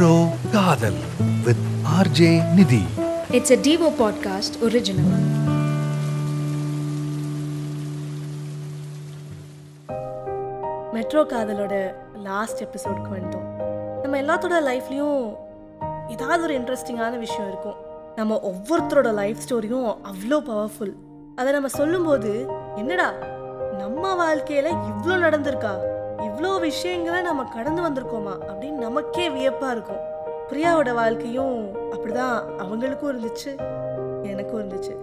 Metro காதல் with RJ Nidhi it's a Devo podcast original metro காதலோட last எபிசோட்க்கு வந்துட்டோம். நம்ம எல்லாத்தோட லைஃப்லேயும் ஏதாவது ஒரு இன்ட்ரெஸ்டிங்கான விஷயம் இருக்கும். நம்ம ஒவ்வொருத்தரோட லைஃப் ஸ்டோரியும் அவ்வளோ பவர்ஃபுல் அதை நம்ம சொல்லும்போது என்னடா நம்ம வாழ்க்கையில் இவ்வளோ நடந்திருக்கா? இவ்வளோ விஷயங்களை நம்ம கடந்து வந்திருக்கோமா அப்படின்னு நமக்கே வியப்பாக இருக்கும். பிரியாவோட வாழ்க்கையும் அப்படிதான் அவங்களுக்கும் இருந்துச்சு எனக்கும் இருந்துச்சு.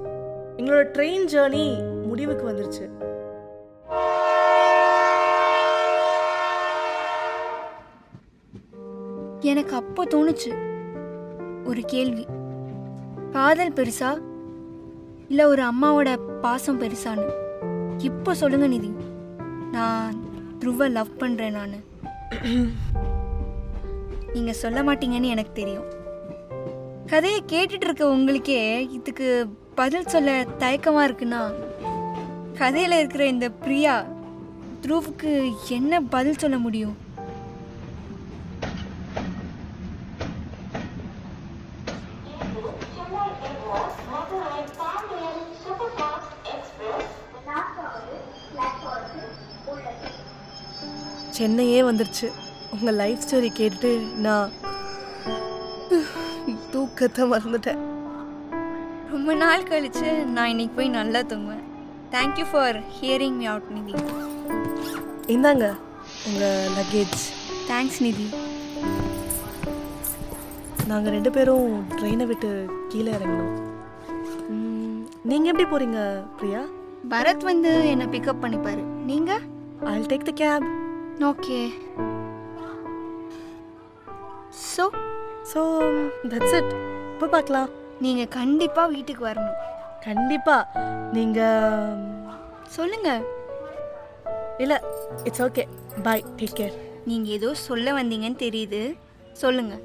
எங்களோட ட்ரெயின் ஜேர்னி முடிவுக்கு வந்துருச்சு. எனக்கு அப்போ தோணுச்சு ஒரு கேள்வி. காதல் பெருசா? இல்லை ஒரு அம்மாவோட பாசம் பெருசான்னு? இப்போ சொல்லுங்க நிதி. நான் த்ருவ லவ் பண்ணுறேன் நான். நீங்கள் சொல்ல மாட்டீங்கன்னு எனக்கு தெரியும். கதையை கேட்டுட்டு இருக்க உங்களுக்கே இதுக்கு பதில் சொல்ல தயக்கமாக இருக்குன்னா கதையில் இருக்கிற இந்த பிரியா த்ருவுக்கு என்ன பதில் சொல்ல முடியும்? சென்னையே வந்துருச்சு. உங்கள் லைஃப் ஸ்டோரி கேட்டுட்டு நான் தூக்கத்தை மறந்துட்டேன். ரொம்ப நாள் கழிச்சு நான் இன்னைக்கு போய் நல்லா தூங்குவேன். Thank you for hearing me out Nidhi இந்தாங்க உங்கள் லக்கேஜ் தேங்க்ஸ் நிதி நாங்கள் ரெண்டு பேரும் ட்ரெயினை விட்டு கீழே இறங்கினோம் நீங்கள் எப்படி போகிறீங்க பிரியா? பரத் வந்து என்னை பிக்கப் பண்ணிப்பாரு. நீங்கள் I'll take the cab okay so so that's it இப்போ பார்க்கலாம். நீங்கள் கண்டிப்பாக வீட்டுக்கு வரணும். கண்டிப்பாக நீங்கள் சொல்லுங்கள் இல்லை it's okay bye take care நீங்கள் ஏதோ சொல்ல வந்தீங்கன்னு தெரியுது. சொல்லுங்கள்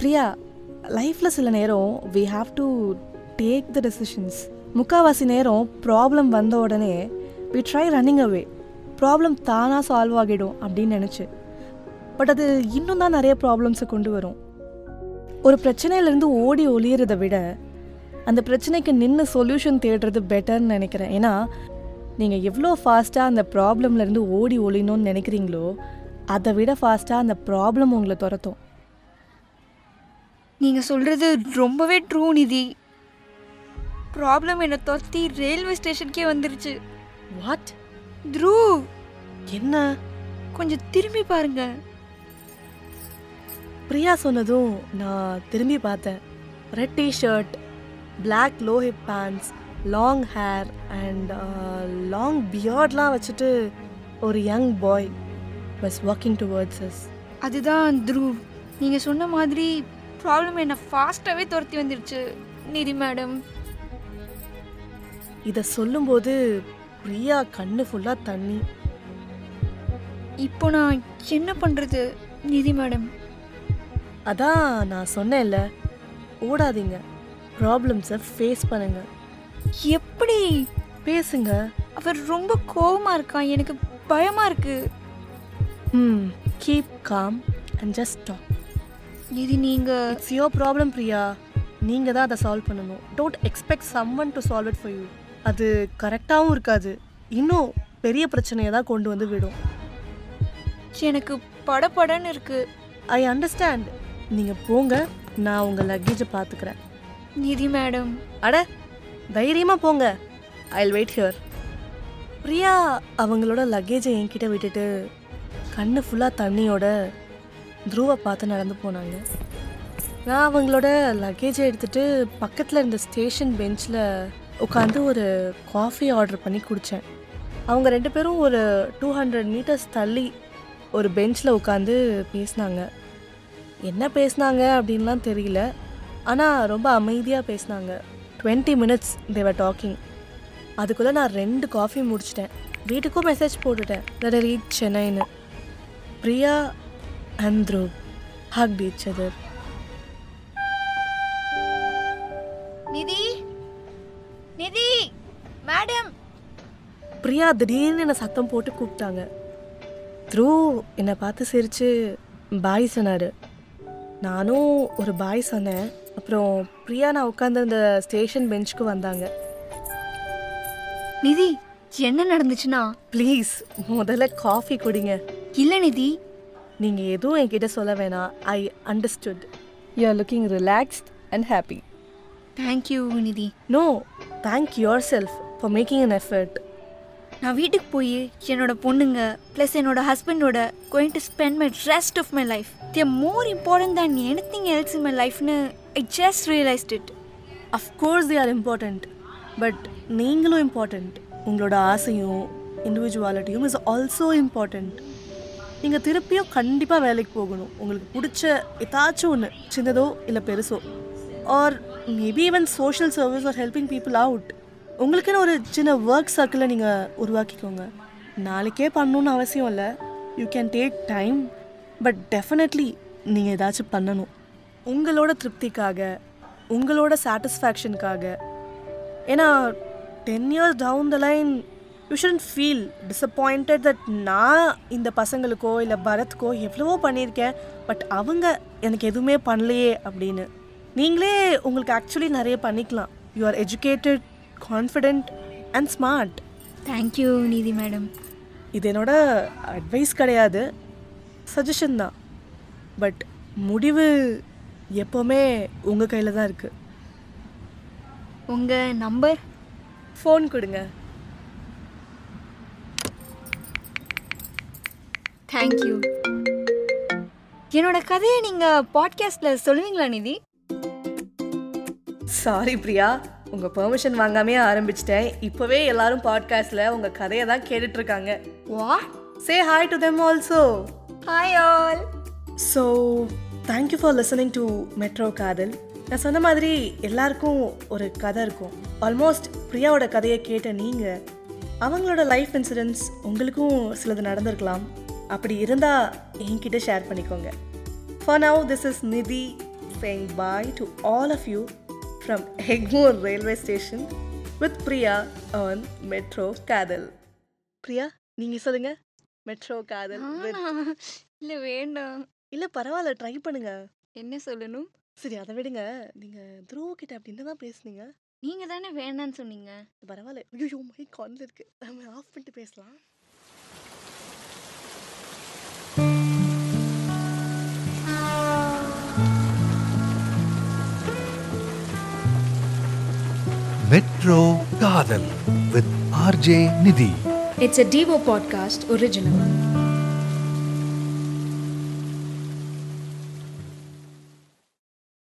பிரியா லைஃப்பில் சில நேரம் we have to take the decisions முக்கால்வாசி நேரம் ப்ராப்ளம் வந்த உடனே we try running away problem தானாக சால்வ் ஆகிடும் அப்படின்னு நினச்சி. பட் அது இன்னும் தான் நிறைய ப்ராப்ளம்ஸை கொண்டு வரும். ஒரு பிரச்சனையிலேருந்து ஓடி ஒளியறதை விட அந்த பிரச்சனைக்கு நின்று சொல்யூஷன் தேடுறது பெட்டர்னு நினைக்கிறேன். ஏன்னா நீங்கள் எவ்வளோ ஃபாஸ்ட்டாக அந்த ப்ராப்ளம்லேருந்து ஓடி ஒளியணும்னு நினைக்கிறீங்களோ அதை விட ஃபாஸ்ட்டாக அந்த ப்ராப்ளம் உங்களை துரத்தும். நீங்கள் சொல்கிறது ரொம்பவே ட்ரூ நிதி. ப்ராப்ளம் என்னை துரத்தி ரயில்வே ஸ்டேஷனுக்கே வந்துருச்சு. வாட் த்ரூவ் என்ன? கொஞ்சம் திரும்பி பாருங்க. பிரியா சொன்னதும் நான் திரும்பி பார்த்தேன். Red T shirt black low hip pants long hair and long பியர்ட்லாம் வச்சுட்டு ஒரு young boy was walking towards us அதுதான் த்ரூவ் நீங்கள் சொன்ன மாதிரி ப்ராப்ளம் என்னை ஃபாஸ்ட்டாகவே துரத்தி வந்துருச்சு. நிதி மேடம் இதை சொல்லும்போது பிரியா கண்ணு ஃபுல்லாக தண்ணி. இப்போ நான் என்ன பண்ணுறது நிதி மேடம்? அதான் நான் சொன்னேன்ல ஓடாதீங்க. ப்ராப்ளம்ஸை ஃபேஸ் பண்ணுங்க. எப்படி? பேசுங்க. அவர் ரொம்ப கோவமா இருக்கான் எனக்கு பயமா இருக்கு. ம் keep calm and just talk Nidhi நீங்க இட்ஸ் யோர் ப்ராப்ளம் பிரியா. நீங்கள் தான் அதை சால்வ் பண்ணணும். Don't expect someone to solve it for you அது கரெக்டாகவும் இருக்காது. இன்னும் பெரிய பிரச்சனையை தான் கொண்டு வந்து விடும். எனக்கு படபடன்னு இருக்கு. ஐ அண்டர்ஸ்டாண்ட் நீங்கள் போங்க நான் உங்கள் லக்கேஜை பார்த்துக்கிறேன் நிதி மேடம். அட தைரியமாக போங்க. ஐ வெயிட் ஹியர் பிரியா அவங்களோட லக்கேஜை என்கிட்ட விட்டுட்டு கண்ணு ஃபுல்லாக தண்ணியோட த்ருவை பார்த்து நடந்து போனாங்க. நான் அவங்களோட லக்கேஜை எடுத்துட்டு பக்கத்தில் இருந்த ஸ்டேஷன் பெஞ்சில் உட்காந்து ஒரு காஃபி ஆர்டர் பண்ணி குடித்தேன் அவங்க ரெண்டு பேரும் ஒரு டூ ஹண்ட்ரட் மீட்டர்ஸ் தள்ளி ஒரு பெஞ்சில் உட்காந்து பேசினாங்க. என்ன பேசினாங்க அப்படின்லாம் தெரியல. ஆனால் ரொம்ப அமைதியாக பேசினாங்க. டுவெண்ட்டி மினிட்ஸ் தேவர் டாக்கிங் அதுக்குள்ளே நான் ரெண்டு காஃபி முடிச்சிட்டேன். வீட்டுக்கும் மெசேஜ் போட்டுட்டேன். That reach சென்னைன்னு Priya and Dhruv hug each Priya திடீர்னு என்னை சத்தம் போட்டு கூப்பிட்டாங்க. த்ரூ என்னை பார்த்து சிரித்து பாய் சொன்னார். நானும் ஒரு பாய் சொன்னேன். அப்புறம் பிரியா நான் உட்காந்துருந்த ஸ்டேஷன் பெஞ்சுக்கு வந்தாங்க. நிதி என்ன நடந்துச்சுன்னா? ப்ளீஸ் முதல்ல காஃபி குடிங்க. இல்லை நிதி. நீங்கள் எதுவும் என்கிட்ட சொல்ல வேணாம். I understood. You are looking relaxed and happy thank you Nidhi. No thank yourself for making an effort நான் வீட்டுக்கு போய் என்னோட பொண்ணுங்க ப்ளஸ் என்னோட ஹஸ்பண்டோட going to spend my rest of my life they're more important than anything else in my லைஃப்னு I just realised it of course they are important but நீங்களும் important உங்களோட ஆசையும் இண்டிவிஜுவாலிட்டியும் இஸ் ஆல்சோ இம்பார்ட்டண்ட் நீங்கள் திருப்பியும் கண்டிப்பாக வேலைக்கு போகணும். உங்களுக்கு பிடிச்ச ஏதாச்சும் ஒன்று சின்னதோ இல்லை பெருசோ. Or maybe even social service or helping people out உங்களுக்குன்னு ஒரு சின்ன ஒர்க் சர்க்கிளை நீங்கள் உருவாக்கிக்கோங்க. நாளைக்கே பண்ணணும்னு அவசியம் இல்லை. You can take time but definitely நீங்கள் ஏதாச்சும் பண்ணணும். உங்களோட திருப்திக்காக உங்களோட சாட்டிஸ்ஃபேக்ஷனுக்காக ஏன்னா ten years down the line you shouldn't feel disappointed that நான் இந்த பசங்களுக்கோ இல்லை பரத்துக்கோ எவ்வளவோ பண்ணியிருக்கேன் பட் அவங்க எனக்கு எதுவுமே பண்ணலையே அப்படின்னு. நீங்களே உங்களுக்கு ஆக்சுவலி நிறைய பண்ணிக்கலாம். You are educated confident and smart thank you Nidhi madam இது என்னோட அட்வைஸ் கிடையாது. சஜஷன் தான். பட் முடிவு எப்போவுமே உங்கள் கையில் தான் இருக்குது உங்கள் நம்பர் ஃபோன் கொடுங்க. தேங்க்யூ என்னோட கதையை நீங்கள் பாட்காஸ்ட்டில் சொல்லுவீங்களா நிதி சாரி பிரியா. உங்கள் பெர்மிஷன் வாங்காமே ஆரம்பிச்சிட்டேன். இப்போவே எல்லாரும் பாட்காஸ்டில் உங்கள் கதையை தான் கேட்டுட்டு இருக்காங்க what say hi to them also hi all so thank you for listening to Metro Kadhal நான் சொன்ன மாதிரி எல்லாருக்கும் ஒரு கதை இருக்கும். ஆல்மோஸ்ட் பிரியாவோட கதையை கேட்ட நீங்கள் அவங்களோட லைஃப் இன்சிடென்ட்ஸ் உங்களுக்கும் சிலது நடந்திருக்கலாம். அப்படி இருந்தால் என்கிட்ட ஷேர் பண்ணிக்கோங்க. For now this is Nidhi saying bye to all of you. From Egmore railway station with Priya on Metro Kadal. Priya நீங்கள் சொல்லுங்க. மெட்ரோ காதல் இல்லை வேண்டாம். இல்லை பரவாயில்ல ட்ரை பண்ணுங்க. என்ன சொல்லணும்? சரி அதை விடுங்க. நீங்க த்ருவ கிட்ட அப்படி என்னதான் பேசுனீங்க. நீங்கள் தானே வேண்டான்னு சொன்னீங்க. பரவாயில்ல. ஐயோ மை கான்ல இருக்கு. நம்ம ஆஃப் பண்ணிட்டு பேசலாம். Metro Kadal with RJ Nidhi. It's a Devo podcast original.